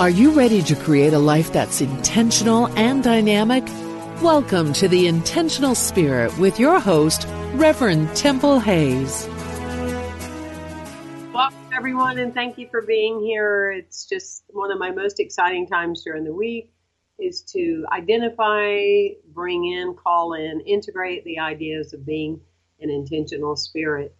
Are you ready to create a life that's intentional and dynamic? Welcome to the Intentional Spirit with your host, Reverend Temple Hayes. Welcome, everyone, and thank you for being here. It's just one of my most exciting times during the week is to identify, bring in, call in, integrate the ideas of being an intentional spirit.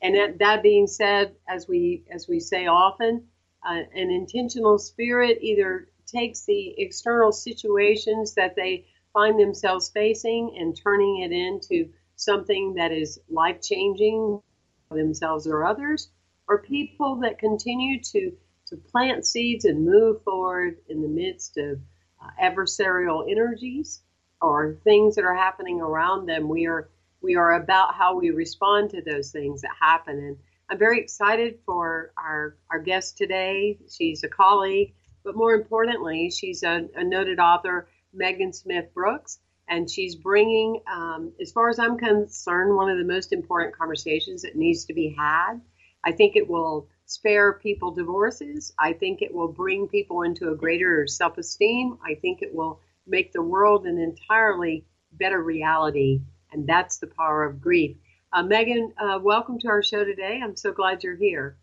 And that, that being said, as we as we say often, uh, an intentional spirit either takes the external situations that they find themselves facing and turning it into something that is life changing for themselves or others, or people that continue to, to plant seeds and move forward in the midst of uh, adversarial energies or things that are happening around them. We are we are about how we respond to those things that happen and I'm very excited for our, our guest today. She's a colleague, but more importantly, she's a, a noted author, Meghan Smith Brooks, and she's bringing, um, as far as I'm concerned, one of the most important conversations that needs to be had. I think it will spare people divorces. I think it will bring people into a greater self esteem. I think it will make the world an entirely better reality, and that's the power of grief. Uh, Meghan, uh, welcome to our show today. I'm so glad you're here.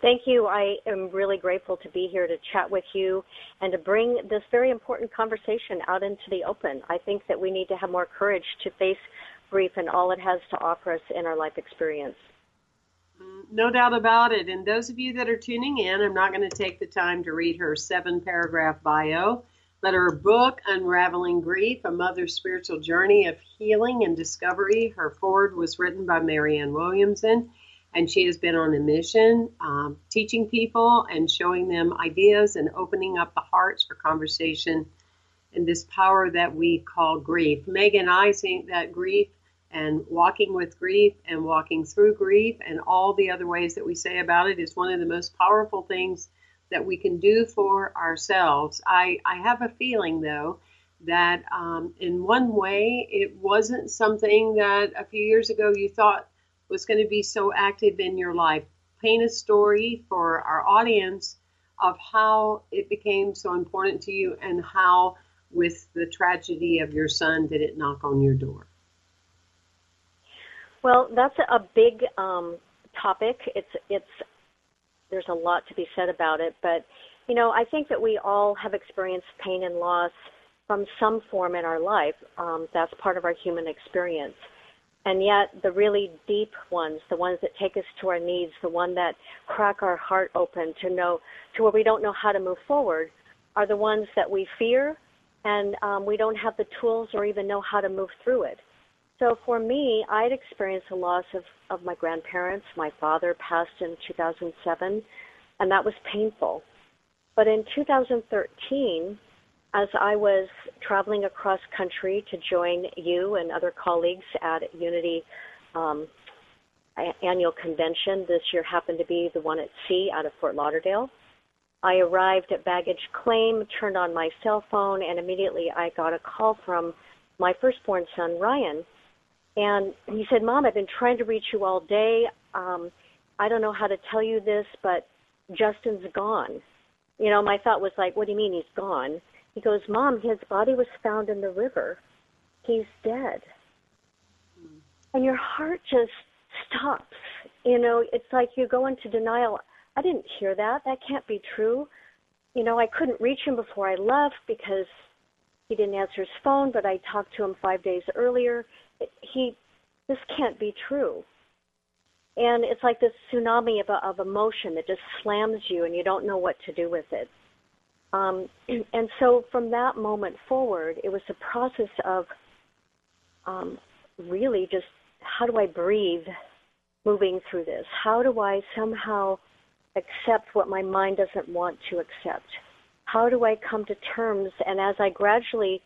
Thank you. I am really grateful to be here to chat with you and to bring this very important conversation out into the open. I think that we need to have more courage to face grief and all it has to offer us in our life experience. Mm, no doubt about it. And those of you that are tuning in, I'm not going to take the time to read her seven paragraph bio. Her book, Unraveling Grief, A Mother's Spiritual Journey of Healing and Discovery, her foreword was written by Marianne Williamson, and she has been on a mission um, teaching people and showing them ideas and opening up the hearts for conversation and this power that we call grief. Meghan, I think that grief and walking with grief and walking through grief and all the other ways that we say about it is one of the most powerful things that we can do for ourselves. I, I have a feeling, though, that um, in one way it wasn't something that a few years ago you thought was going to be so active in your life. Paint a story for our audience of how it became so important to you and how, with the tragedy of your son, did it knock on your door? Well, that's a big um, topic. It's it's there's a lot to be said about it. But, you know, I think that we all have experienced pain and loss from some form in our life. Um, that's part of our human experience. And yet, the really deep ones, the ones that take us to our knees, the one that crack our heart open to know, to where we don't know how to move forward, are the ones that we fear and um, we don't have the tools or even know how to move through it. So for me, I'd experienced the loss of, of my grandparents. My father passed in 2007, and that was painful. But in 2013, as I was traveling across country to join you and other colleagues at Unity um, annual convention, this year happened to be the one at sea out of Fort Lauderdale. I arrived at baggage claim, turned on my cell phone, and immediately I got a call from my firstborn son, Ryan, and he said, Mom, I've been trying to reach you all day. Um, I don't know how to tell you this, but Justin's gone. You know, my thought was like, What do you mean he's gone? He goes, Mom, his body was found in the river. He's dead. And your heart just stops. You know, it's like you go into denial. I didn't hear that. That can't be true. You know, I couldn't reach him before I left because he didn't answer his phone, but I talked to him five days earlier. He, this can't be true. And it's like this tsunami of, of emotion that just slams you and you don't know what to do with it. Um, and so from that moment forward, it was a process of um, really just how do I breathe moving through this? How do I somehow accept what my mind doesn't want to accept? How do I come to terms? And as I gradually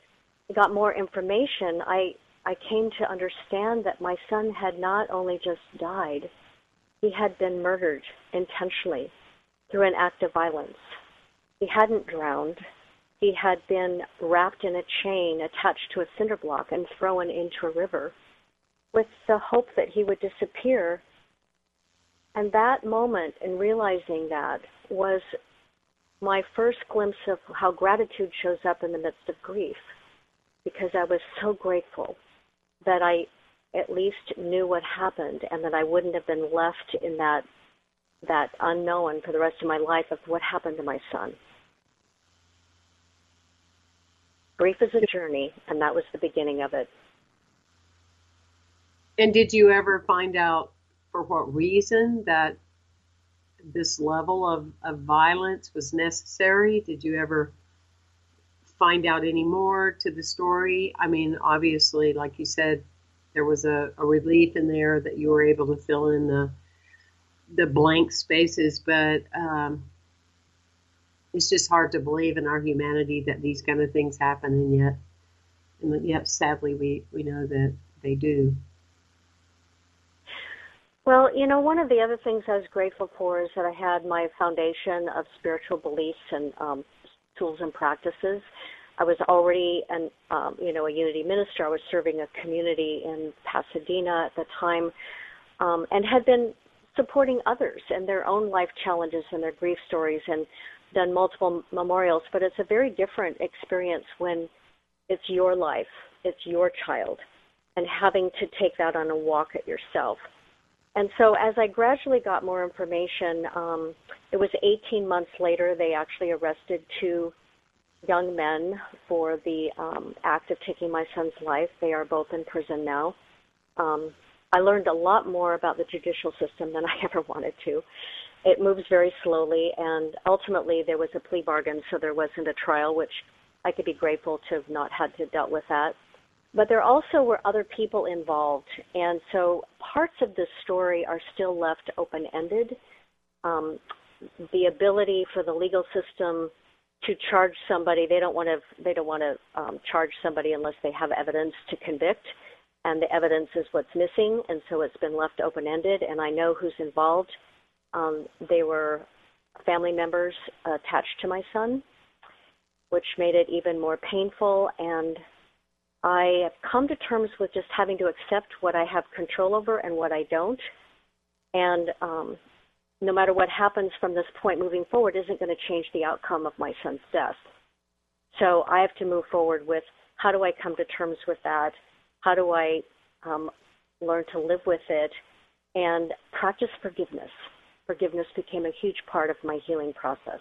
got more information, I I came to understand that my son had not only just died, he had been murdered intentionally through an act of violence. He hadn't drowned. He had been wrapped in a chain attached to a cinder block and thrown into a river with the hope that he would disappear. And that moment in realizing that was my first glimpse of how gratitude shows up in the midst of grief because I was so grateful that I at least knew what happened and that I wouldn't have been left in that that unknown for the rest of my life of what happened to my son. Grief is a journey and that was the beginning of it. And did you ever find out for what reason that this level of, of violence was necessary? Did you ever find out any more to the story? I mean, obviously, like you said, there was a, a relief in there that you were able to fill in the the blank spaces, but um, it's just hard to believe in our humanity that these kind of things happen, and yet, and yet, sadly, we we know that they do. Well, you know, one of the other things I was grateful for is that I had my foundation of spiritual beliefs and um, tools and practices. I was already an, um, you know, a unity minister. I was serving a community in Pasadena at the time, um, and had been supporting others in their own life challenges and their grief stories, and done multiple memorials. But it's a very different experience when it's your life, it's your child, and having to take that on a walk at yourself. And so as I gradually got more information, um, it was 18 months later they actually arrested two young men for the um, act of taking my son's life. They are both in prison now. Um, I learned a lot more about the judicial system than I ever wanted to. It moves very slowly, and ultimately there was a plea bargain, so there wasn't a trial, which I could be grateful to have not had to dealt with that. But there also were other people involved, and so parts of this story are still left open ended. Um, the ability for the legal system to charge somebody, they don't want to they don't want to um, charge somebody unless they have evidence to convict, and the evidence is what's missing, and so it's been left open ended. And I know who's involved. Um, they were family members attached to my son, which made it even more painful and I have come to terms with just having to accept what I have control over and what I don't. And um, no matter what happens from this point moving forward, isn't going to change the outcome of my son's death. So I have to move forward with how do I come to terms with that? How do I um, learn to live with it and practice forgiveness? Forgiveness became a huge part of my healing process.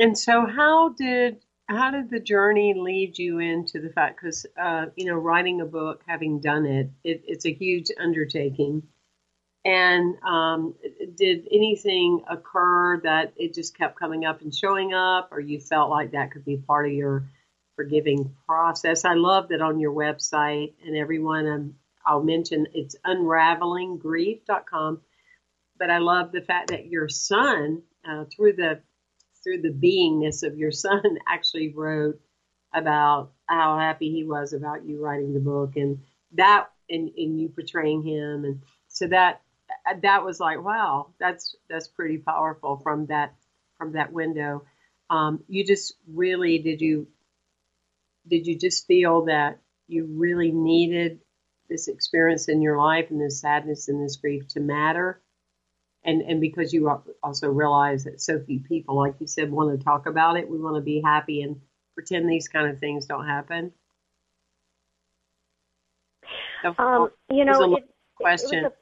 And so, how did how did the journey lead you into the fact? Because uh, you know, writing a book, having done it, it it's a huge undertaking. And um, did anything occur that it just kept coming up and showing up, or you felt like that could be part of your forgiving process? I love that on your website, and everyone um, I'll mention it's unravelinggrief.com. But I love the fact that your son, uh, through the through the beingness of your son, actually wrote about how happy he was about you writing the book and that and, and you portraying him. And so that that was like wow that's that's pretty powerful from that from that window. Um, you just really did you did you just feel that you really needed this experience in your life and this sadness and this grief to matter and and because you also realize that so few people, like you said, want to talk about it. We want to be happy and pretend these kind of things don't happen. Um, you know, it, question. It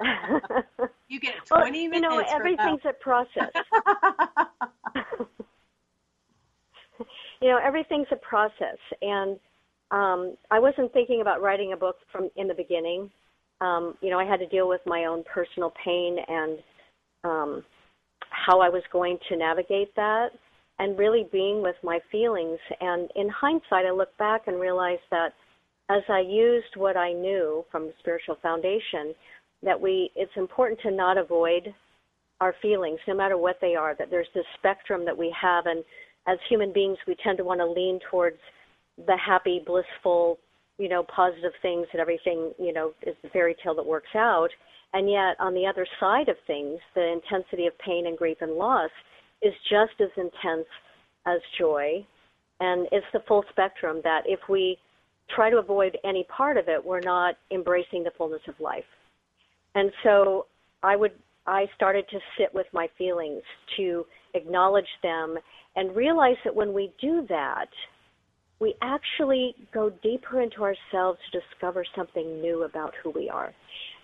a... you get 20 well, minutes. You know, everything's a process. you know, everything's a process, and um, I wasn't thinking about writing a book from in the beginning. Um, you know, I had to deal with my own personal pain and um, how I was going to navigate that, and really being with my feelings. And in hindsight, I look back and realize that as I used what I knew from spiritual foundation, that we it's important to not avoid our feelings, no matter what they are. That there's this spectrum that we have, and as human beings, we tend to want to lean towards the happy, blissful, you know, positive things and everything, you know, is the fairy tale that works out. And yet, on the other side of things, the intensity of pain and grief and loss is just as intense as joy. And it's the full spectrum that if we try to avoid any part of it, we're not embracing the fullness of life. And so I would I started to sit with my feelings, to acknowledge them and realize that when we do that, we actually go deeper into ourselves to discover something new about who we are.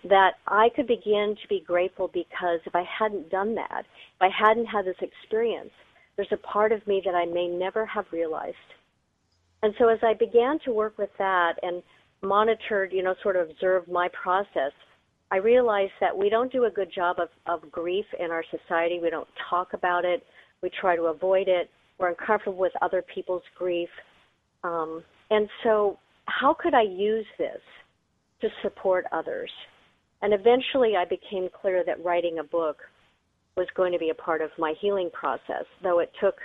That I could begin to be grateful because if I hadn't done that, if I hadn't had this experience, there's a part of me that I may never have realized. And so as I began to work with that and monitored, you know, sort of observed my process, I realized that we don't do a good job of, of grief in our society. We don't talk about it. We try to avoid it. We're uncomfortable with other people's grief. Um, and so, how could I use this to support others? And eventually, I became clear that writing a book was going to be a part of my healing process, though it took,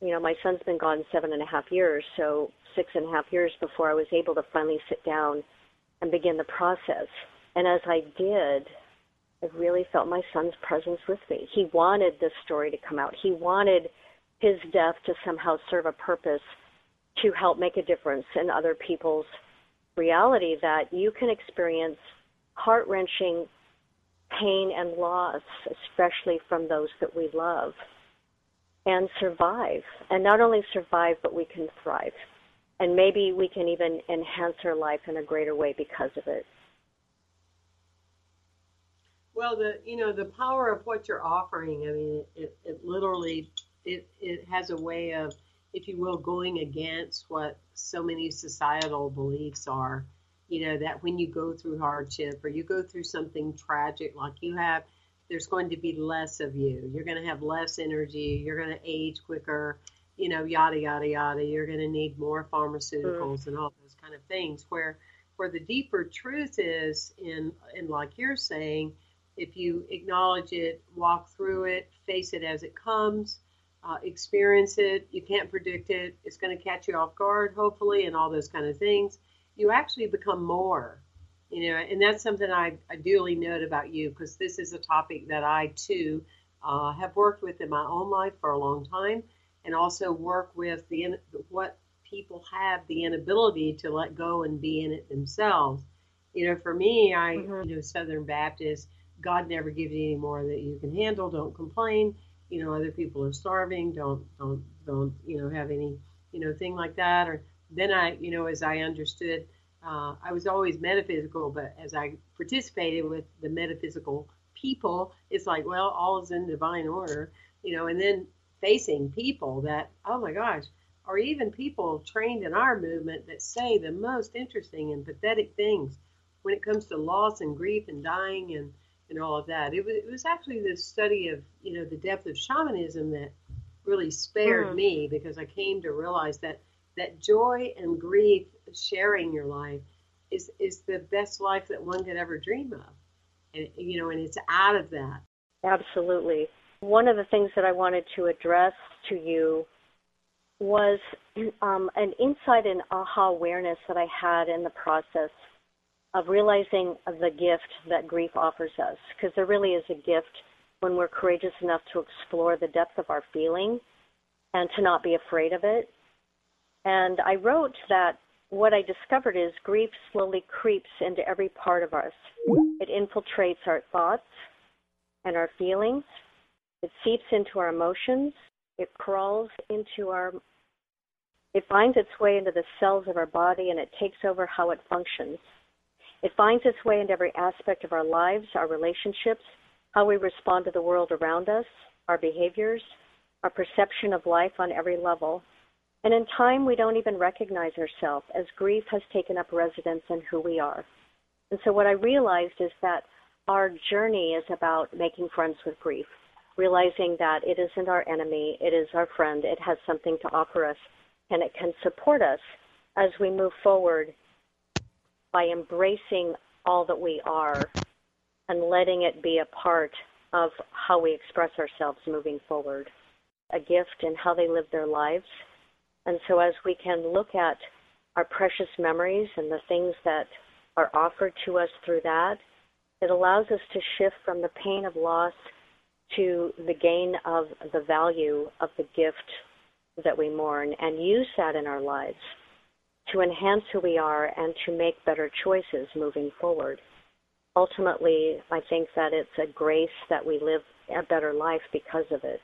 you know, my son's been gone seven and a half years, so six and a half years before I was able to finally sit down and begin the process. And as I did, I really felt my son's presence with me. He wanted this story to come out. He wanted his death to somehow serve a purpose to help make a difference in other people's reality that you can experience heart wrenching pain and loss, especially from those that we love, and survive. And not only survive, but we can thrive. And maybe we can even enhance our life in a greater way because of it. Well, the you know the power of what you're offering. I mean, it, it literally it it has a way of, if you will, going against what so many societal beliefs are. You know that when you go through hardship or you go through something tragic like you have, there's going to be less of you. You're going to have less energy. You're going to age quicker. You know, yada yada yada. You're going to need more pharmaceuticals mm. and all those kind of things. Where where the deeper truth is in in like you're saying if you acknowledge it, walk through it, face it as it comes, uh, experience it. You can't predict it. It's going to catch you off guard, hopefully, and all those kind of things. You actually become more, you know, and that's something I, I duly note about you because this is a topic that I too uh, have worked with in my own life for a long time, and also work with the what people have the inability to let go and be in it themselves. You know, for me, I, mm-hmm. you know, Southern Baptist God never gives you any more that you can handle. Don't complain. You know, other people are starving. Don't don't don't you know have any you know thing like that. Or then I you know as I understood, uh, I was always metaphysical, but as I participated with the metaphysical people, it's like well all is in divine order. You know, and then facing people that oh my gosh, or even people trained in our movement that say the most interesting and pathetic things when it comes to loss and grief and dying and and all of that. It was, it was actually the study of, you know, the depth of shamanism that really spared mm. me because I came to realize that that joy and grief sharing your life is is the best life that one could ever dream of. And you know, and it's out of that. Absolutely. One of the things that I wanted to address to you was um, an insight and aha awareness that I had in the process of realizing the gift that grief offers us, because there really is a gift when we're courageous enough to explore the depth of our feeling and to not be afraid of it. And I wrote that what I discovered is grief slowly creeps into every part of us. It infiltrates our thoughts and our feelings. It seeps into our emotions. It crawls into our It finds its way into the cells of our body and it takes over how it functions. It finds its way into every aspect of our lives, our relationships, how we respond to the world around us, our behaviors, our perception of life on every level. And in time, we don't even recognize ourselves as grief has taken up residence in who we are. And so, what I realized is that our journey is about making friends with grief, realizing that it isn't our enemy, it is our friend, it has something to offer us, and it can support us as we move forward by embracing all that we are and letting it be a part of how we express ourselves moving forward, a gift in how they live their lives. And so, as we can look at our precious memories and the things that are offered to us through that, it allows us to shift from the pain of loss to the gain of the value of the gift that we mourn and use that in our lives to enhance who we are and to make better choices moving forward. Ultimately, I think that it's a grace that we live a better life because of it.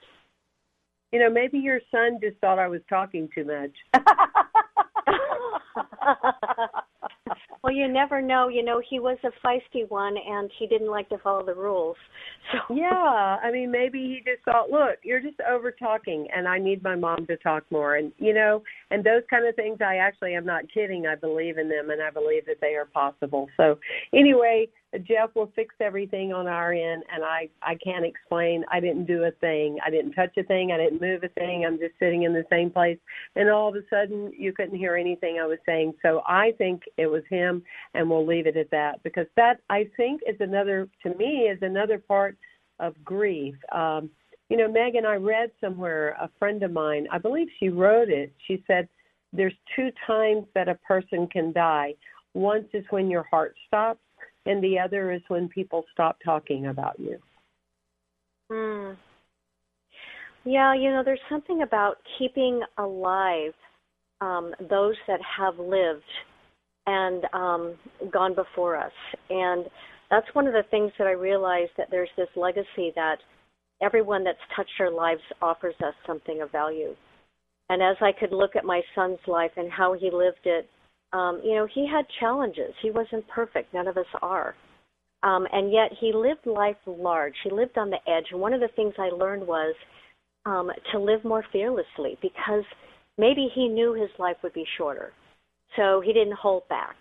You know, maybe your son just thought I was talking too much. well, you never know. You know, he was a feisty one, and he didn't like to follow the rules. So yeah, I mean, maybe he just thought, look, you're just over talking, and I need my mom to talk more, and you know, and those kind of things. I actually am not kidding. I believe in them, and I believe that they are possible. So anyway, Jeff will fix everything on our end, and I I can't explain. I didn't do a thing. I didn't touch a thing. I didn't move a thing. I'm just sitting in the same place, and all of a sudden you couldn't hear anything I was saying. So I think it was him, and we'll leave it at that because that I think is another to me is another part of grief. Um, you know, Meghan, I read somewhere a friend of mine. I believe she wrote it. She said there's two times that a person can die. Once is when your heart stops and the other is when people stop talking about you. Hmm. Yeah, you know, there's something about keeping alive um, those that have lived and um, gone before us. And that's one of the things that I realized that there's this legacy that everyone that's touched our lives offers us something of value. And as I could look at my son's life and how he lived it um, you know, he had challenges. He wasn't perfect. None of us are. Um, and yet he lived life large. He lived on the edge. And one of the things I learned was um, to live more fearlessly because maybe he knew his life would be shorter. So he didn't hold back.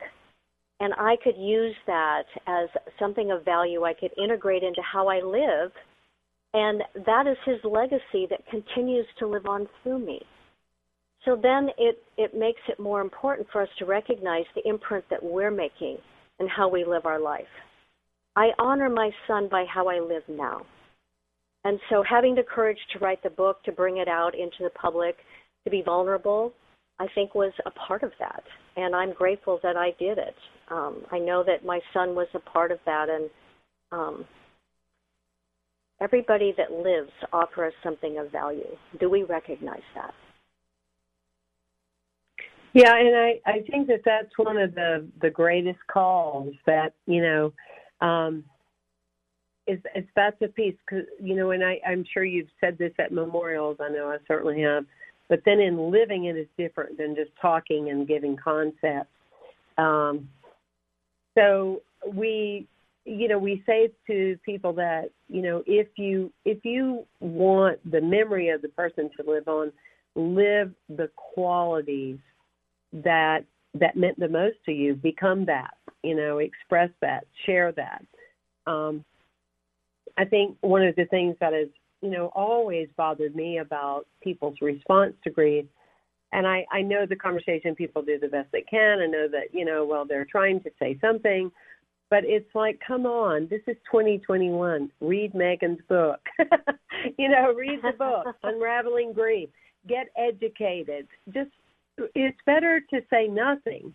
And I could use that as something of value I could integrate into how I live. And that is his legacy that continues to live on through me. So then it, it makes it more important for us to recognize the imprint that we're making and how we live our life. I honor my son by how I live now. And so having the courage to write the book, to bring it out into the public, to be vulnerable, I think was a part of that. And I'm grateful that I did it. Um, I know that my son was a part of that. And um, everybody that lives offers something of value. Do we recognize that? Yeah, and I I think that that's one of the the greatest calls that you know um is it's that's a piece cause, you know and I I'm sure you've said this at memorials I know I certainly have but then in living it is different than just talking and giving concepts um so we you know we say to people that you know if you if you want the memory of the person to live on live the qualities that that meant the most to you. Become that you know express that share that. Um, i think one of the things that has you know always bothered me about people's response to grief and i i know the conversation people do the best they can. I know that you know well they're trying to say something but it's like come on this is 2021 read meghan's book. You know read the book unraveling grief. Get educated. Just it's better to say nothing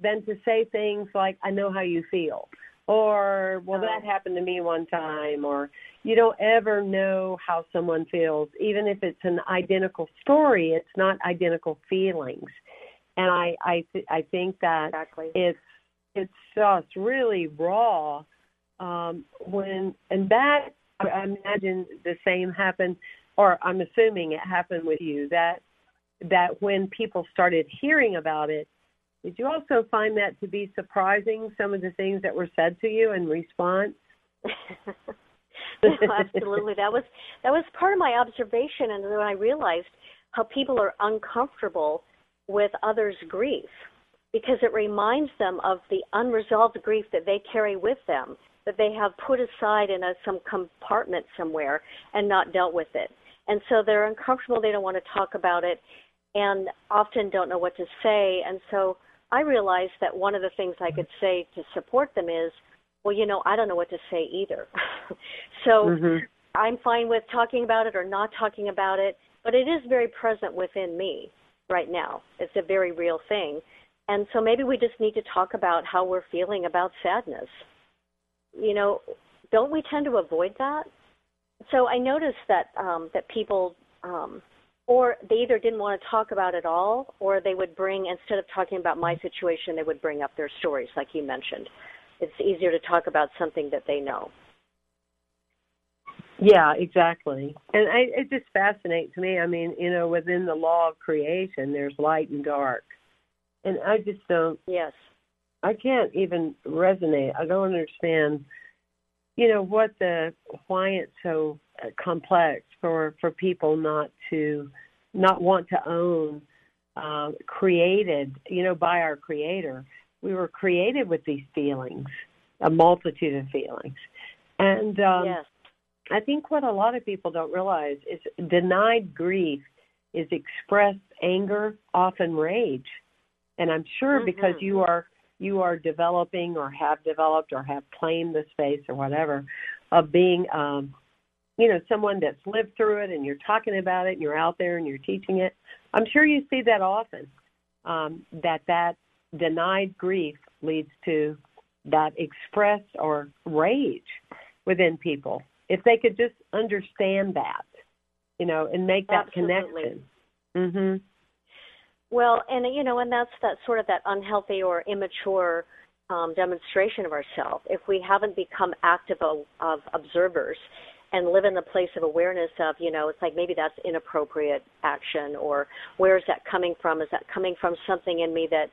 than to say things like "I know how you feel," or "Well, that happened to me one time," or you don't ever know how someone feels, even if it's an identical story. It's not identical feelings, and I I th- I think that exactly. it's it's just really raw um, when and that I imagine the same happened, or I'm assuming it happened with you that that when people started hearing about it, did you also find that to be surprising? Some of the things that were said to you in response. no, absolutely. That was that was part of my observation, and then I realized how people are uncomfortable with others' grief because it reminds them of the unresolved grief that they carry with them that they have put aside in a, some compartment somewhere and not dealt with it. And so they're uncomfortable, they don't want to talk about it, and often don't know what to say. And so I realized that one of the things I could say to support them is, well, you know, I don't know what to say either. so mm-hmm. I'm fine with talking about it or not talking about it, but it is very present within me right now. It's a very real thing. And so maybe we just need to talk about how we're feeling about sadness you know, don't we tend to avoid that? So I noticed that um, that people um, or they either didn't want to talk about it all, or they would bring instead of talking about my situation, they would bring up their stories, like you mentioned. It's easier to talk about something that they know. Yeah, exactly. And I, it just fascinates me. I mean, you know, within the law of creation, there's light and dark, and I just don't. Yes. I can't even resonate. I don't understand, you know, what the why it's so complex for for people not to not want to own uh, created, you know, by our Creator. We were created with these feelings, a multitude of feelings, and um, yes. I think what a lot of people don't realize is denied grief is expressed anger, often rage, and I'm sure mm-hmm. because you are you are developing or have developed or have claimed the space or whatever of being um you know someone that's lived through it and you're talking about it and you're out there and you're teaching it i'm sure you see that often um that that denied grief leads to that express or rage within people if they could just understand that you know and make that Absolutely. connection mhm well, and you know, and that's that sort of that unhealthy or immature um, demonstration of ourselves. If we haven't become active of, of observers and live in the place of awareness of, you know, it's like maybe that's inappropriate action, or where is that coming from? Is that coming from something in me that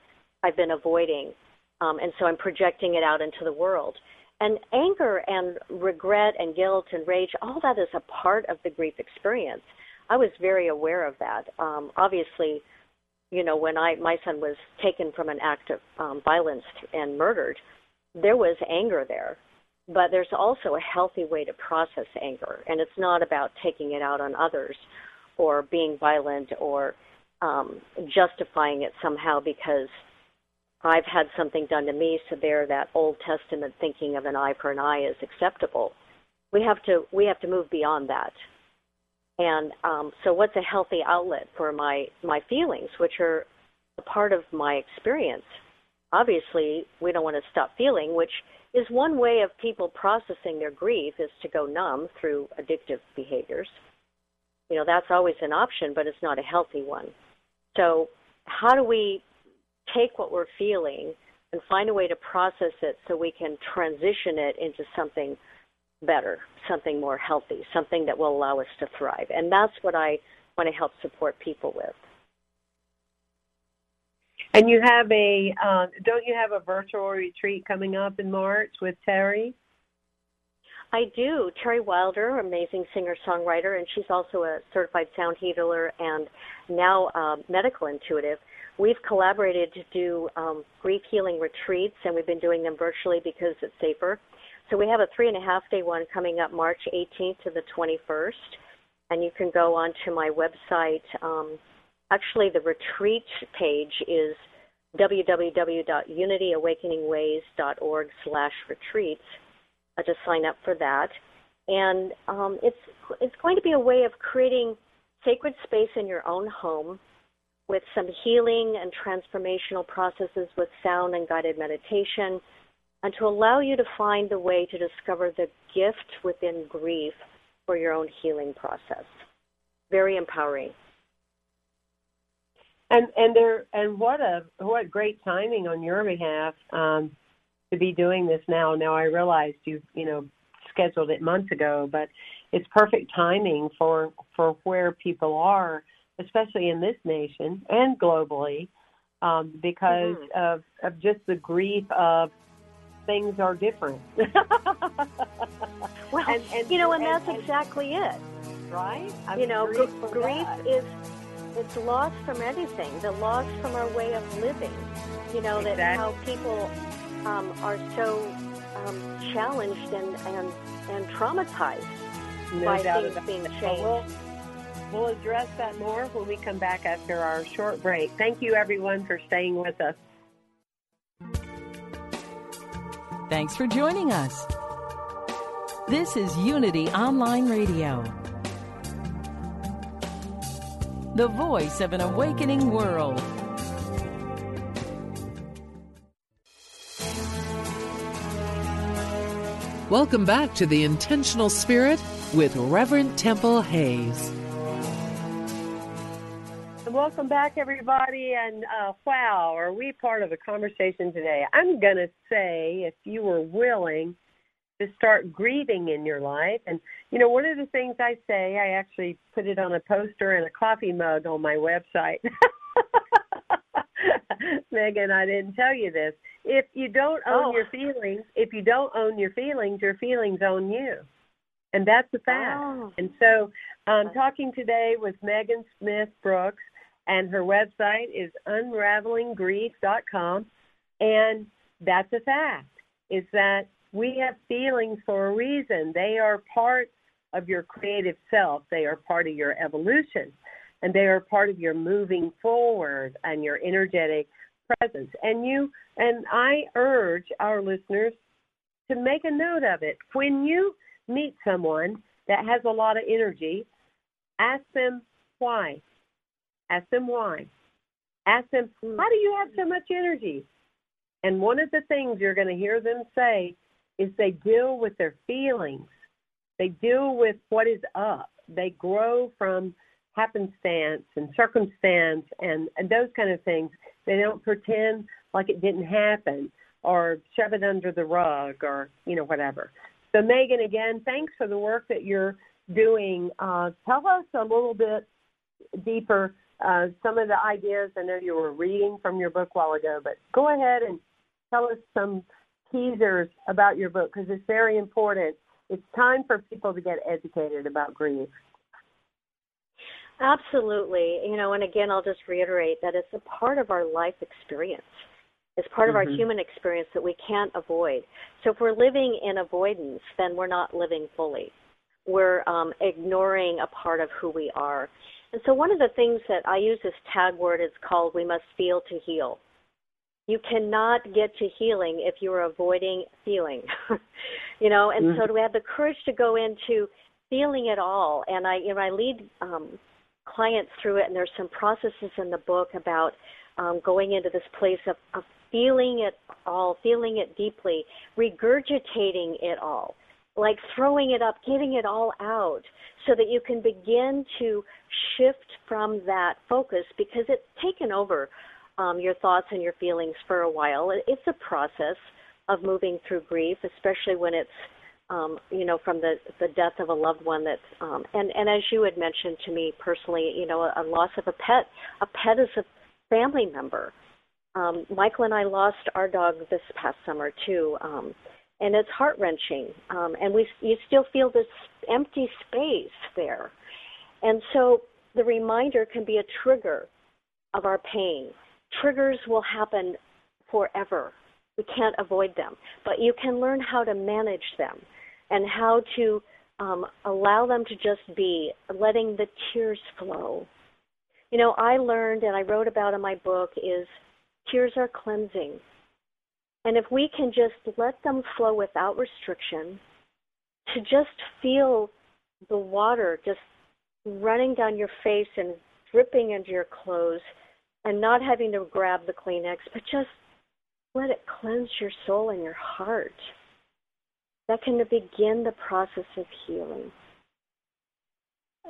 I've been avoiding? Um, and so I'm projecting it out into the world. And anger and regret and guilt and rage, all that is a part of the grief experience. I was very aware of that. Um, obviously, you know, when I my son was taken from an act of um, violence and murdered, there was anger there, but there's also a healthy way to process anger, and it's not about taking it out on others, or being violent, or um, justifying it somehow because I've had something done to me, so there that Old Testament thinking of an eye for an eye is acceptable. We have to we have to move beyond that and um, so, what's a healthy outlet for my my feelings, which are a part of my experience? Obviously, we don't want to stop feeling, which is one way of people processing their grief is to go numb through addictive behaviors. You know, that's always an option, but it's not a healthy one. So, how do we take what we're feeling and find a way to process it so we can transition it into something better, something more healthy, something that will allow us to thrive. And that's what I want to help support people with. And you have a uh, don't you have a virtual retreat coming up in March with Terry? I do. Terry Wilder, amazing singer songwriter, and she's also a certified sound healer and now uh, medical intuitive. We've collaborated to do um, grief healing retreats, and we've been doing them virtually because it's safer. So we have a three and a half day one coming up March 18th to the 21st, and you can go onto my website. Um, actually, the retreat page is www.unityawakeningways.org slash retreats uh, to sign up for that. And um, it's it's going to be a way of creating sacred space in your own home with some healing and transformational processes with sound and guided meditation and to allow you to find the way to discover the gift within grief for your own healing process. Very empowering. And and there and what a what great timing on your behalf um, to be doing this now. Now I realized you you know scheduled it months ago, but it's perfect timing for for where people are especially in this nation and globally, um, because mm-hmm. of, of just the grief of things are different. well, and, and, you know, and, and that's exactly it. Right? I you know, grief, grief is it's loss from anything. The loss from our way of living. You know exactly. that how people um, are so um, challenged and, and and traumatized no by things being changed. We'll, we'll address that more when we come back after our short break. Thank you, everyone, for staying with us. Thanks for joining us. This is Unity Online Radio, the voice of an awakening world. Welcome back to The Intentional Spirit with Reverend Temple Hayes. Welcome back, everybody. And uh, wow, are we part of the conversation today? I'm going to say, if you were willing to start grieving in your life, and you know, one of the things I say, I actually put it on a poster and a coffee mug on my website. Meghan, I didn't tell you this. If you don't own oh. your feelings, if you don't own your feelings, your feelings own you. And that's a fact. Oh. And so I'm talking today with Meghan Smith Brooks, and her website is unravelinggrief.com. And that's a fact, is that we have feelings for a reason. They are part of your creative self, they are part of your evolution, and they are part of your moving forward and your energetic presence. And you and I urge our listeners to make a note of it. When you meet someone that has a lot of energy, ask them why. Ask them why. Ask them, why do you have so much energy? And one of the things you're going to hear them say is they deal with their feelings. They deal with what is up. They grow from happenstance and circumstance and, and those kind of things. They don't pretend like it didn't happen or shove it under the rug or, you know, whatever. So, Meghan, again, thanks for the work that you're doing. Uh, tell us a little bit deeper uh, some of the ideas. I know you were reading from your book a while ago, but go ahead and tell us some teasers about your book because it's very important. It's time for people to get educated about grief. Absolutely. You know, and again, I'll just reiterate that it's a part of our life experience. It's part mm-hmm. of our mm-hmm. human experience that we can't avoid. So if we're living in avoidance, then we're not living fully. We're um, ignoring a part of who we are. And so one of the things that I use this tag word is called we must feel to heal. You cannot get to healing if you're avoiding feeling. you know, and mm-hmm. so do we have the courage to go into feeling it all. And I you know I lead um clients through it and there's some processes in the book about um, going into this place of, of feeling it all, feeling it deeply, regurgitating it all like throwing it up, getting it all out so that you can begin to shift from that focus because it's taken over um, your thoughts and your feelings for a while. It's a process of moving through grief, especially when it's um, you know from the the death of a loved one that um, and and as you had mentioned to me personally, you know, a, a loss of a pet. A pet is a family member. Um, Michael and I lost our dog this past summer too. Um, and it's heart wrenching. Um, and we you still feel this empty space there, and so the reminder can be a trigger of our pain. Triggers will happen forever. We can't avoid them, but you can learn how to manage them and how to um, allow them to just be, letting the tears flow. You know, I learned and I wrote about in my book is tears are cleansing. And if we can just let them flow without restriction, to just feel the water just running down your face and dripping into your clothes and not having to grab the Kleenex, but just let it cleanse your soul and your heart. That can begin the process of healing.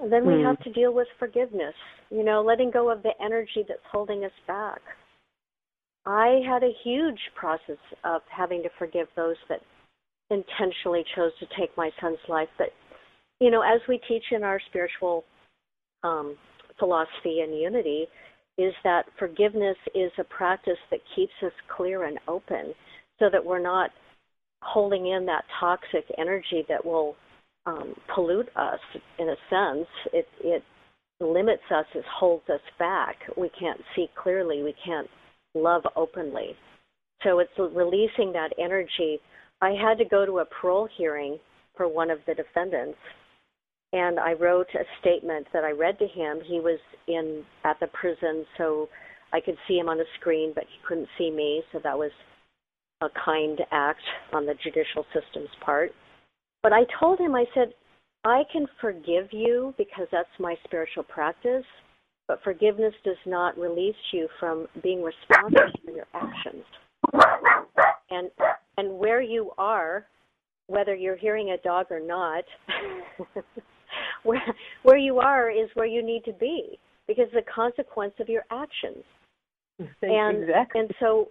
And then we mm. have to deal with forgiveness, you know, letting go of the energy that's holding us back. I had a huge process of having to forgive those that intentionally chose to take my son's life. But, you know, as we teach in our spiritual um, philosophy and unity is that forgiveness is a practice that keeps us clear and open so that we're not holding in that toxic energy that will um, pollute us in a sense. It, it limits us, it holds us back. We can't see clearly, we can't love openly. So it's releasing that energy. I had to go to a parole hearing for one of the defendants and I wrote a statement that I read to him. He was in at the prison, so I could see him on the screen, but he couldn't see me. So that was a kind act on the judicial system's part. But I told him, I said, I can forgive you because that's my spiritual practice, but forgiveness does not release you from being responsible for your actions. And and where you are, whether you're hearing a dog or not, where where you are is where you need to be because the consequence of your actions. And exactly. and so,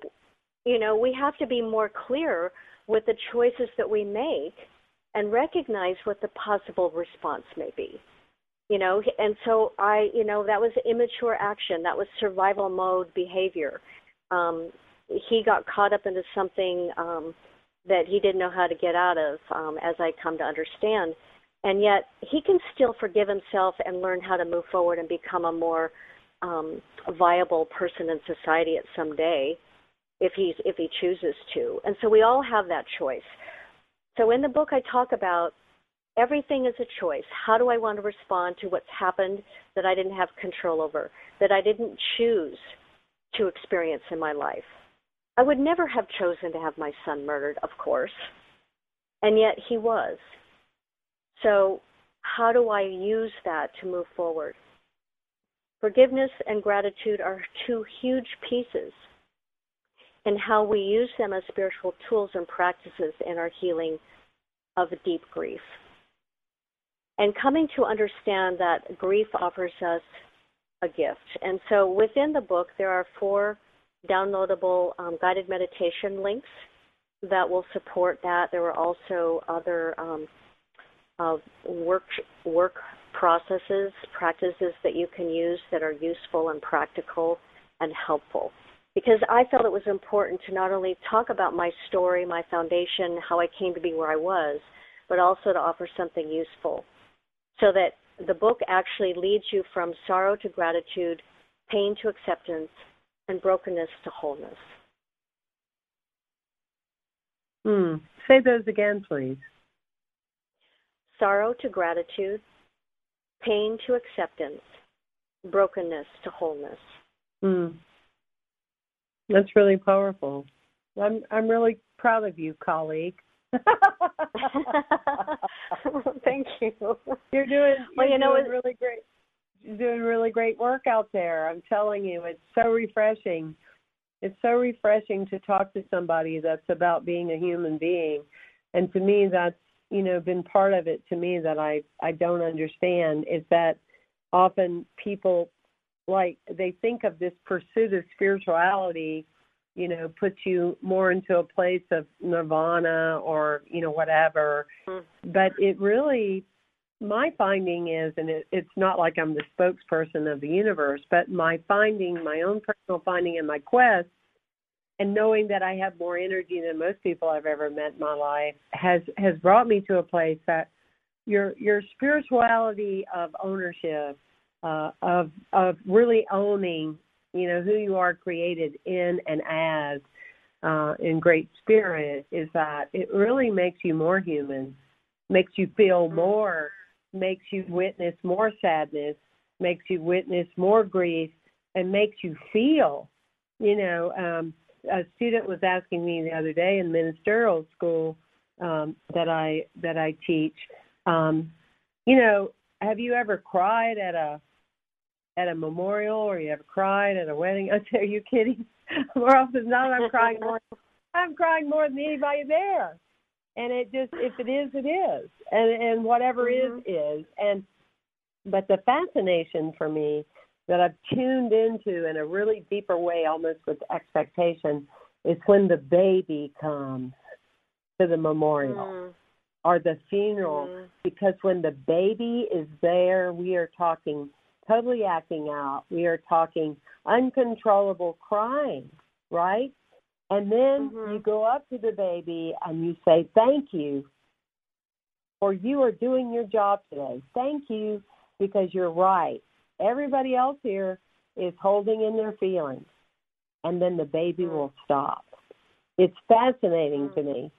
you know, we have to be more clear with the choices that we make and recognize what the possible response may be. You know, and so I, you know, that was immature action. That was survival mode behavior. Um, he got caught up into something um, that he didn't know how to get out of, um, as I come to understand and yet he can still forgive himself and learn how to move forward and become a more um, viable person in society at some day if he's if he chooses to and so we all have that choice so in the book i talk about everything is a choice how do i want to respond to what's happened that i didn't have control over that i didn't choose to experience in my life i would never have chosen to have my son murdered of course and yet he was so, how do I use that to move forward? Forgiveness and gratitude are two huge pieces in how we use them as spiritual tools and practices in our healing of deep grief. And coming to understand that grief offers us a gift. And so within the book, there are four downloadable um, guided meditation links that will support that. There are also other um, of work work processes, practices that you can use that are useful and practical and helpful. Because I felt it was important to not only talk about my story, my foundation, how I came to be where I was, but also to offer something useful. So that the book actually leads you from sorrow to gratitude, pain to acceptance, and brokenness to wholeness. Hmm. Say those again, please sorrow to gratitude, pain to acceptance, brokenness to wholeness. Mm. That's really powerful. I'm I'm really proud of you, colleague. Thank you. You're doing well. You're you know, it's really great. You're doing really great work out there. I'm telling you, it's so refreshing. It's so refreshing to talk to somebody that's about being a human being, and to me, that's you know been part of it to me that I I don't understand is that often people like they think of this pursuit of spirituality you know puts you more into a place of nirvana or you know whatever mm-hmm. but it really my finding is and it, it's not like i'm the spokesperson of the universe but my finding my own personal finding in my quest and knowing that I have more energy than most people I've ever met in my life has has brought me to a place that your your spirituality of ownership uh, of of really owning you know who you are created in and as uh, in great spirit is that it really makes you more human, makes you feel mm-hmm. more, makes you witness more sadness, makes you witness more grief, and makes you feel, you know, um, a student was asking me the other day in ministerial school um, that I that I teach. Um, you know, have you ever cried at a at a memorial or you ever cried at a wedding? I say, are you kidding? more often than not, I'm crying more. I'm crying more than anybody there. And it just, if it is, it is, and and whatever mm-hmm. is is. And but the fascination for me that I've tuned into in a really deeper way, almost with expectation, is when the baby comes to the memorial mm. or the funeral. Mm. Because when the baby is there, we are talking totally acting out. We are talking uncontrollable crying, right? And then Mhm. you go up to the baby and you say, Thank you for you are doing your job today. Thank you because you're right. Everybody else here is holding in their feelings. And then the baby will stop. It's fascinating to me.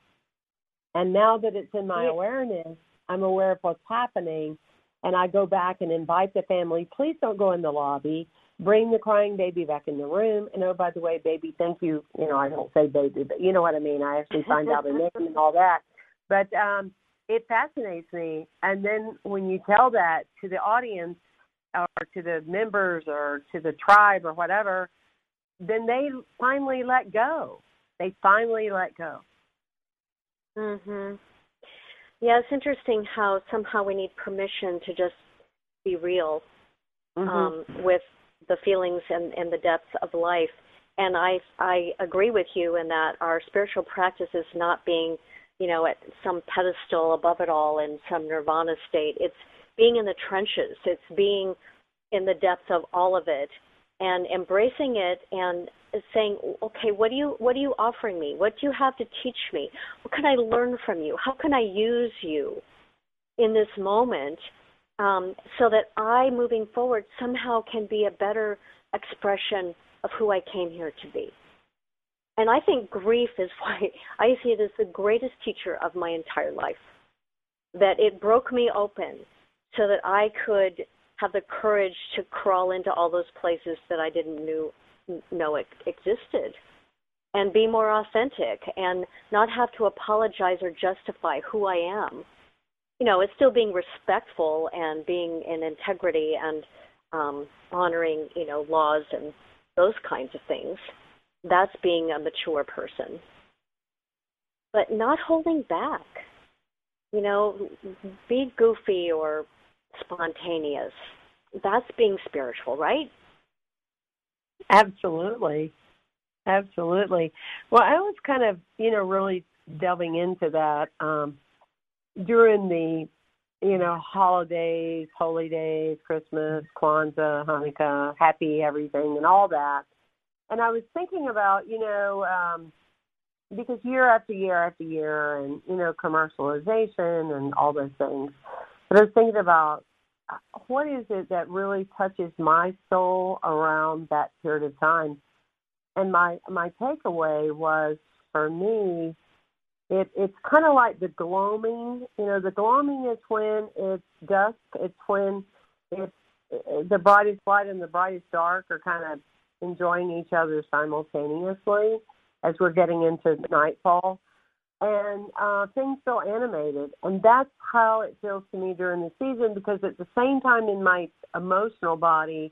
And now that it's in my awareness, I'm aware of what's happening. And I go back and invite the family, please don't go in the lobby. Bring the crying baby back in the room. And oh, by the way, baby, thank you. You know, I don't say baby, but you know what I mean. I actually find out a name and all that. But um, it fascinates me. And then when you tell that to the audience or to the members or to the tribe or whatever, then they finally let go. They finally let go. Mhm. Yeah, it's interesting how somehow we need permission to just be real Mm-hmm. um, with the feelings and, and the depths of life. And I I agree with you in that our spiritual practice is not being, you know, at some pedestal above it all in some nirvana state. It's being in the trenches. It's being in the depths of all of it and embracing it and saying, okay, what do you what are you offering me? What do you have to teach me? What can I learn from you? How can I use you in this moment um, so that I, moving forward, somehow can be a better expression of who I came here to be? And I think grief is why I see it as the greatest teacher of my entire life. That it broke me open so that I could have the courage to crawl into all those places that I didn't knew, know it existed and be more authentic and not have to apologize or justify who I am. You know, it's still being respectful and being in integrity and um, honoring, you know, laws and those kinds of things. That's being a mature person. But not holding back. You know, be goofy or spontaneous. That's being spiritual, right? Absolutely. Absolutely. Well, I was kind of, you know, really delving into that um, during the, you know, holidays, holy days, Christmas, Kwanzaa, Hanukkah, happy everything, and all that. And I was thinking about, you know, um, because year after year after year, and you know, commercialization and all those things. I was thinking about uh, what is it that really touches my soul around that period of time? And my my takeaway was for me it it's kind of like the gloaming you know the gloaming is when it's dusk it's when it's the brightest light and the brightest dark are kind of enjoying each other simultaneously as we're getting into nightfall and uh things feel animated and that's how it feels to me during the season because at the same time in my emotional body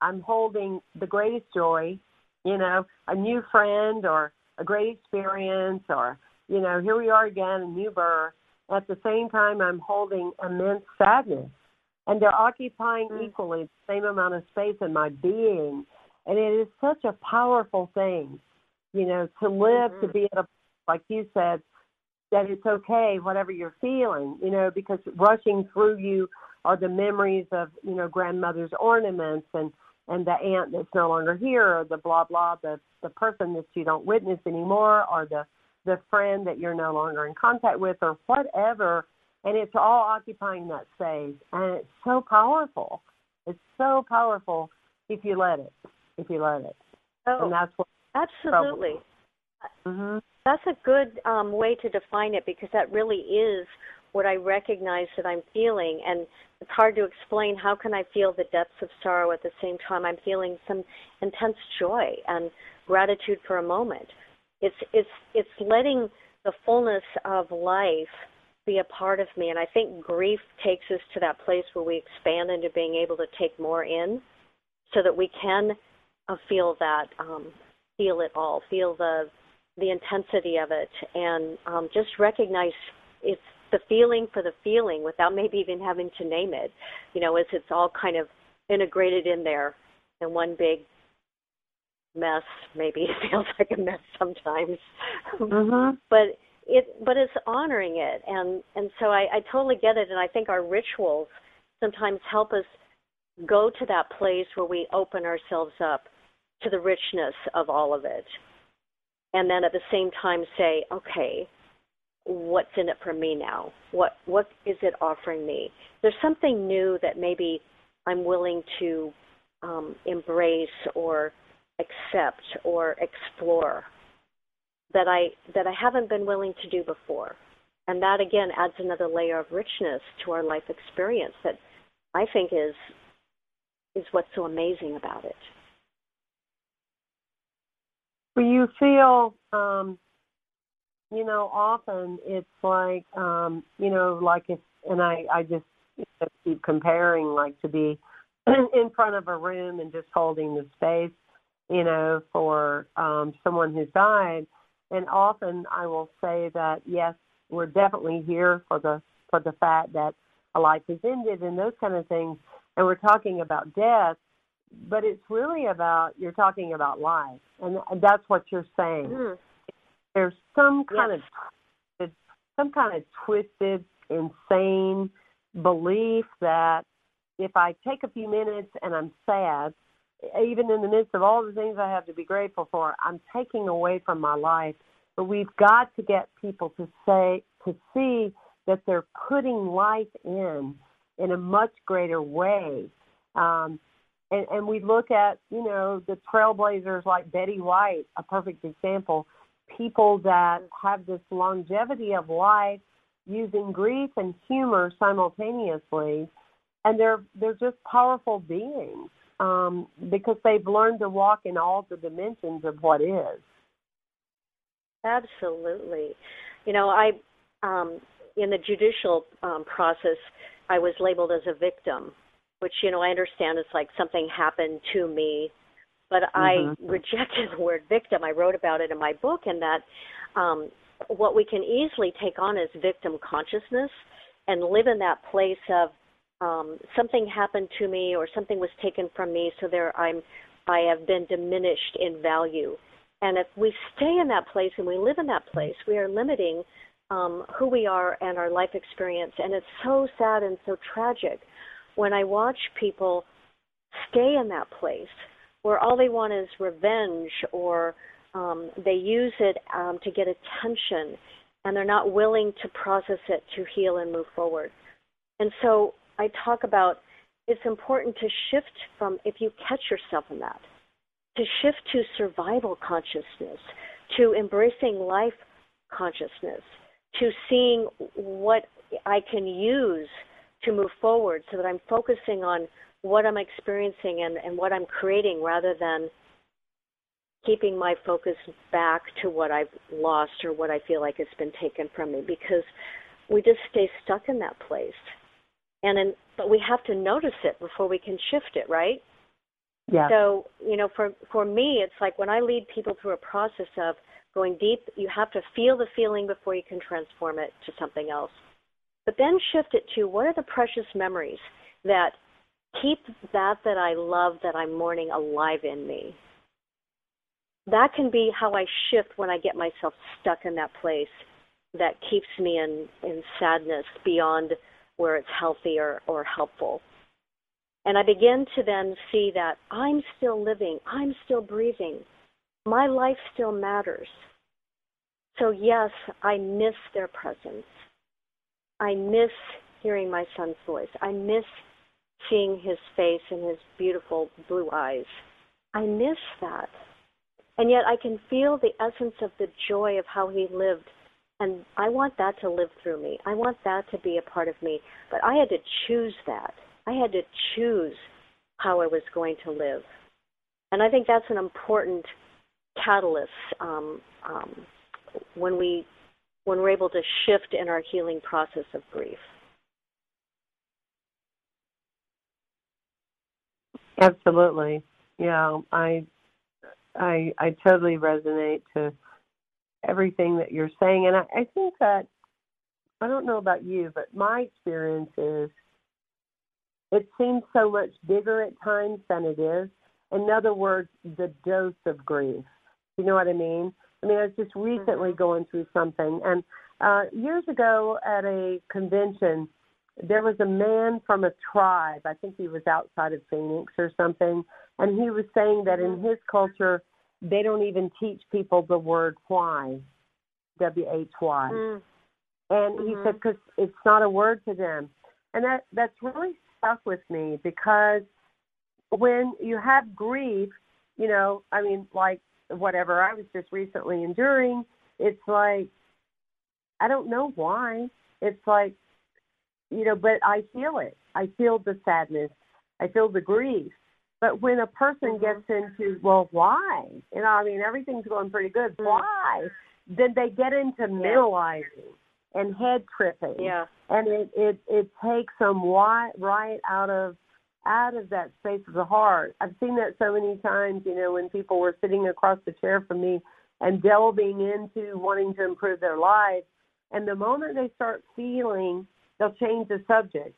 i'm holding the greatest joy you know, a new friend or a great experience or, you know, here we are again, a new birth. At the same time, I'm holding immense sadness. And they're occupying Mm. equally the same amount of space in my being. And it is such a powerful thing, you know, to live, to Mhm. be at a, like you said, that it's okay, whatever you're feeling, you know, because rushing through you are the memories of, you know, grandmother's ornaments and and the aunt that's no longer here, or the blah blah, the the person that you don't witness anymore, or the the friend that you're no longer in contact with, or whatever. And it's all occupying that space, and it's so powerful. It's so powerful if you let it. If you let it, Oh, and that's what. absolutely. Hmm That's a good um, way to define it because that really is what I recognize that I'm feeling. And it's hard to explain how can I feel the depths of sorrow at the same time I'm feeling some intense joy and gratitude for a moment. It's it's it's letting the fullness of life be a part of me. And I think grief takes us to that place where we expand into being able to take more in so that we can uh, feel that, um, feel it all, feel the the intensity of it, and um, just recognize it's the feeling for the feeling without maybe even having to name it. You know, as it's all kind of integrated in there in one big mess. Maybe it feels like a mess sometimes, hmm but it but it's honoring it, and and so I, I totally get it, and I think our rituals sometimes help us go to that place where we open ourselves up to the richness of all of it. And then at the same time say, okay, what's in it for me now? What what is it offering me? There's something new that maybe I'm willing to um, embrace or accept or explore that I that I haven't been willing to do before. And that again adds another layer of richness to our life experience that I think is is what's so amazing about it. Do you feel um you know, often it's like um, you know, like if and I, I just keep comparing like to be in front of a room and just holding the space, you know, for um someone who's died. And often I will say that yes, we're definitely here for the for the fact that a life is ended and those kind of things. And we're talking about death, but it's really about you're talking about life, and that's what you're saying. Mm-hmm. There's some kind yes. of some kind of twisted, insane belief that if I take a few minutes and I'm sad, even in the midst of all the things I have to be grateful for, I'm taking away from my life. But we've got to get people to say to see that they're putting life in in a much greater way. Um, and, and we look at, you know, the trailblazers like Betty White, a perfect example, people that have this longevity of life using grief and humor simultaneously. And they're they're just powerful beings um, because they've learned to walk in all the dimensions of what is. Absolutely. You know, I um, in the judicial um, process, I was labeled as a victim, which you know I understand it's like something happened to me, but mm-hmm. I rejected the word victim. I wrote about it in my book, and that um, what we can easily take on is victim consciousness and live in that place of um, something happened to me or something was taken from me, so there I'm I have been diminished in value. And if we stay in that place and we live in that place, we are limiting um, who we are and our life experience. And it's so sad and so tragic when I watch people stay in that place where all they want is revenge or um, they use it um, to get attention and they're not willing to process it to heal and move forward. And so I talk about it's important to shift from, if you catch yourself in that, to shift to survival consciousness, to embracing life consciousness, to seeing what I can use to move forward so that I'm focusing on what I'm experiencing and, and what I'm creating rather than keeping my focus back to what I've lost or what I feel like has been taken from me because we just stay stuck in that place. And in, but we have to notice it before we can shift it, right? Yeah. So, you know, for for me it's like when I lead people through a process of going deep, you have to feel the feeling before you can transform it to something else. But then shift it to what are the precious memories that keep that that I love that I'm mourning alive in me. That can be how I shift when I get myself stuck in that place that keeps me in, in sadness beyond where it's healthy or, or helpful. And I begin to then see that I'm still living, I'm still breathing, my life still matters. So, yes, I miss their presence. I miss hearing my son's voice. I miss seeing his face and his beautiful blue eyes. I miss that. And yet I can feel the essence of the joy of how he lived. And I want that to live through me. I want that to be a part of me. But I had to choose that. I had to choose how I was going to live. And I think that's an important catalyst um, um, when we when we're able to shift in our healing process of grief. Absolutely. Yeah, I I I totally resonate to everything that you're saying and I, I think that I don't know about you, but my experience is it seems so much bigger at times than it is. In other words, the dose of grief. You know what I mean? I mean, I was just recently mm-hmm. going through something, and uh, years ago at a convention, there was a man from a tribe. I think he was outside of Phoenix or something, and he was saying that in his culture they don't even teach people the word why, W H Y, Mm. and he Mhm. said because it's not a word to them, and that that's really stuck with me because when you have grief, you know, I mean, like whatever I was just recently enduring, it's like I don't know why. It's like you know, but I feel it. I feel the sadness. I feel the grief. But when a person Mhm. gets into, well, why? You know, I mean, everything's going pretty good. Mhm. Why? Then they get into mentalizing and head tripping, Yeah. and it it it takes them right right out of out of that space of the heart. I've seen that so many times. You know, when people were sitting across the chair from me and delving into wanting to improve their life, and the moment they start feeling they'll change the subject.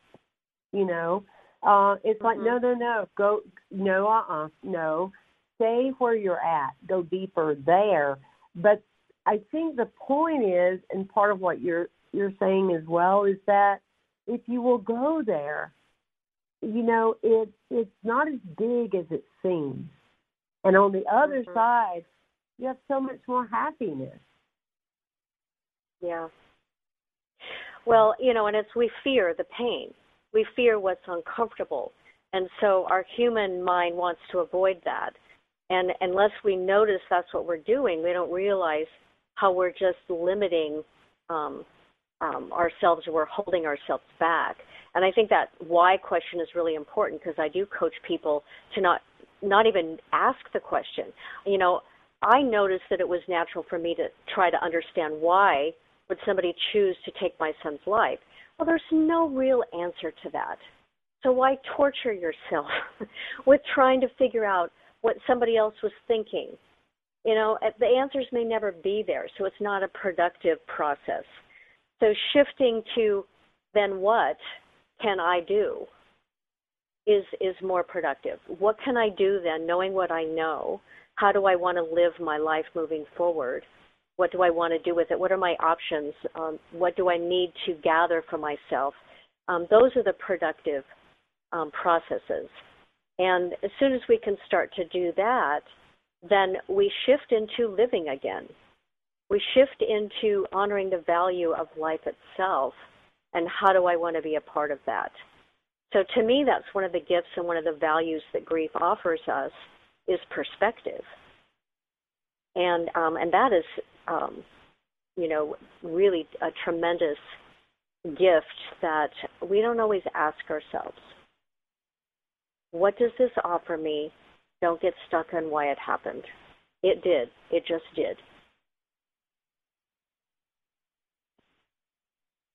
You know, uh, it's like Mhm. no, no, no, go, no, uh, uh no, stay where you're at, go deeper there. But I think the point is, and part of what you're you're saying as well, is that if you will go there, you know, it it's not as big as it seems. And on the other Mhm. side, you have so much more happiness. Yeah. Well, you know, and it's we fear the pain. We fear what's uncomfortable. And so our human mind wants to avoid that. And unless we notice that's what we're doing, we don't realize how we're just limiting um, um, ourselves or we're holding ourselves back. And I think that why question is really important because I do coach people to not not even ask the question. You know, I noticed that it was natural for me to try to understand why would somebody choose to take my son's life. Well, there's no real answer to that. So why torture yourself with trying to figure out what somebody else was thinking? You know, eh, the answers may never be there, so it's not a productive process. So shifting to then what can I do is is more productive. What can I do then knowing what I know? How do I want to live my life moving forward? What do I want to do with it? What are my options? Um, what do I need to gather for myself? Um, those are the productive um, processes. And as soon as we can start to do that, then we shift into living again. We shift into honoring the value of life itself and how do I want to be a part of that. So to me, that's one of the gifts and one of the values that grief offers us is perspective. And um, and that is, um, you know, really a tremendous gift that we don't always ask ourselves. What does this offer me? Don't get stuck on why it happened. It did. It just did.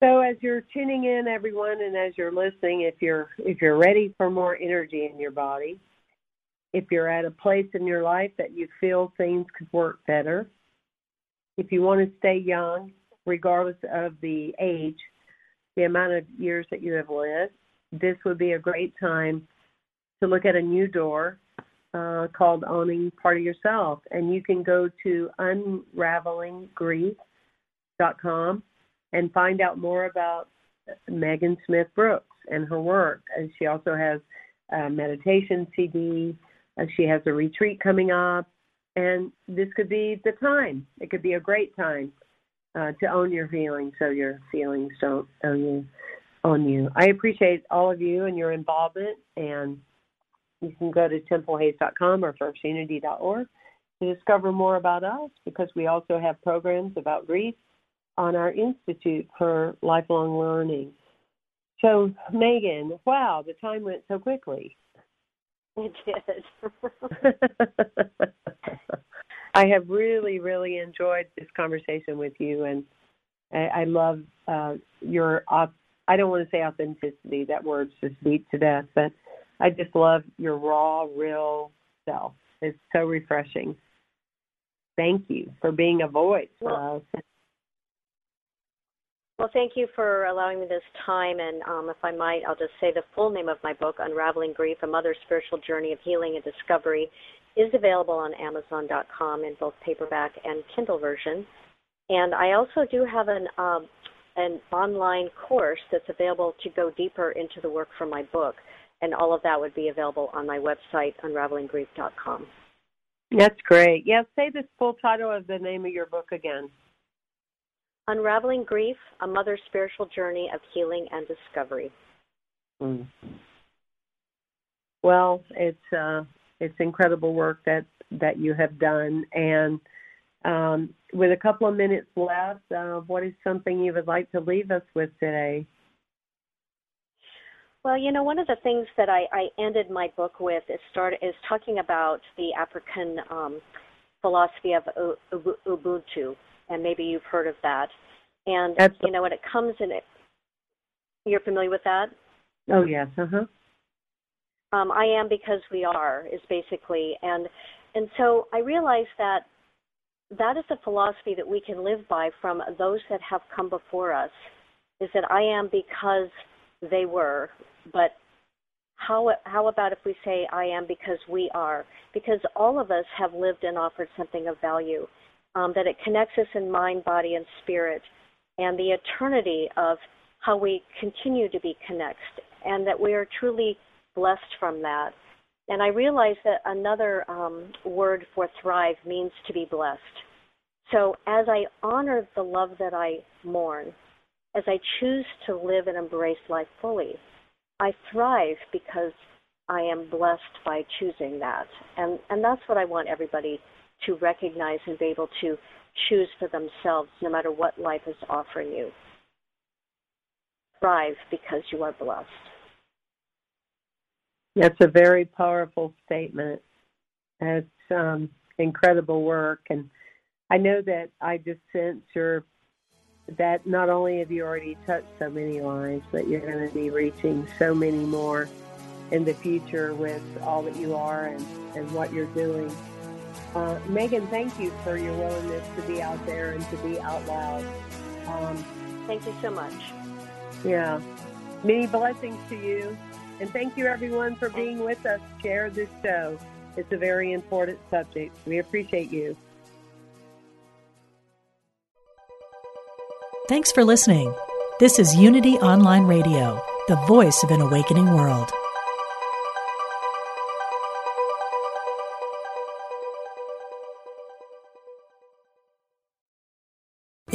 So as you're tuning in, everyone, and as you're listening, if you're if you're ready for more energy in your body, if you're at a place in your life that you feel things could work better, if you want to stay young, regardless of the age, the amount of years that you have lived, this would be a great time to look at a new door uh, called Owning Part of Yourself. And you can go to unravelinggrief.com and find out more about Meghan Smith Brooks and her work. And she also has a meditation CD. Uh, she has a retreat coming up. And this could be the time. It could be a great time uh, to own your feelings so your feelings don't own you. Own you. I appreciate all of you and your involvement. And you can go to templehays.com or firstunity.org to discover more about us because we also have programs about grief on our Institute for Lifelong Learning. So, Meghan, wow, the time went so quickly. It did. I have really, really enjoyed this conversation with you, and I, I love uh, your. I don't want to say authenticity; that word's just beat to death. But I just love your raw, real self. It's so refreshing. Thank you for being a voice for Well, us. Well, thank you for allowing me this time. And um, if I might, I'll just say the full name of my book, Unraveling Grief A Mother's Spiritual Journey of Healing and Discovery, is available on Amazon.com in both paperback and Kindle version. And I also do have an, um, an online course that's available to go deeper into the work from my book. And all of that would be available on my website, unravelinggrief.com. That's great. Yeah, say the full title of the name of your book again. Unraveling Grief, A Mother's Spiritual Journey of Healing and Discovery. Mm. Well, it's uh, it's incredible work that that you have done, and um, with a couple of minutes left, uh, what is something you would like to leave us with today? Well, you know, one of the things that I, I ended my book with is start is talking about the African um, philosophy of Ubuntu, and maybe you've heard of that. And Absolutely. you know, when it comes in, it, you're familiar with that. Oh yes, uh huh. Um, I am because we are is basically, and and so I realize that that is a philosophy that we can live by from those that have come before us. Is that I am because they were, but how how about if we say I am because we are? Because all of us have lived and offered something of value. Um, that it connects us in mind, body, and spirit, and the eternity of how we continue to be connected, and that we are truly blessed from that. And I realize that another um, word for thrive means to be blessed. So as I honor the love that I mourn, as I choose to live and embrace life fully, I thrive because I am blessed by choosing that. And, and that's what I want everybody to recognize and be able to choose for themselves no matter what life is offering you. Thrive because you are blessed. That's a very powerful statement. It's um, incredible work, and I know that I just sense your that not only have you already touched so many lives, but you're going to be reaching so many more in the future with all that you are and, and what you're doing. Uh, Meghan, thank you for your willingness to be out there and to be out loud. Um, thank you so much. Yeah. Many blessings to you. And thank you, everyone, for being with us. Share this show. It's a very important subject. We appreciate you. Thanks for listening. This is Unity Online Radio, the voice of an awakening world.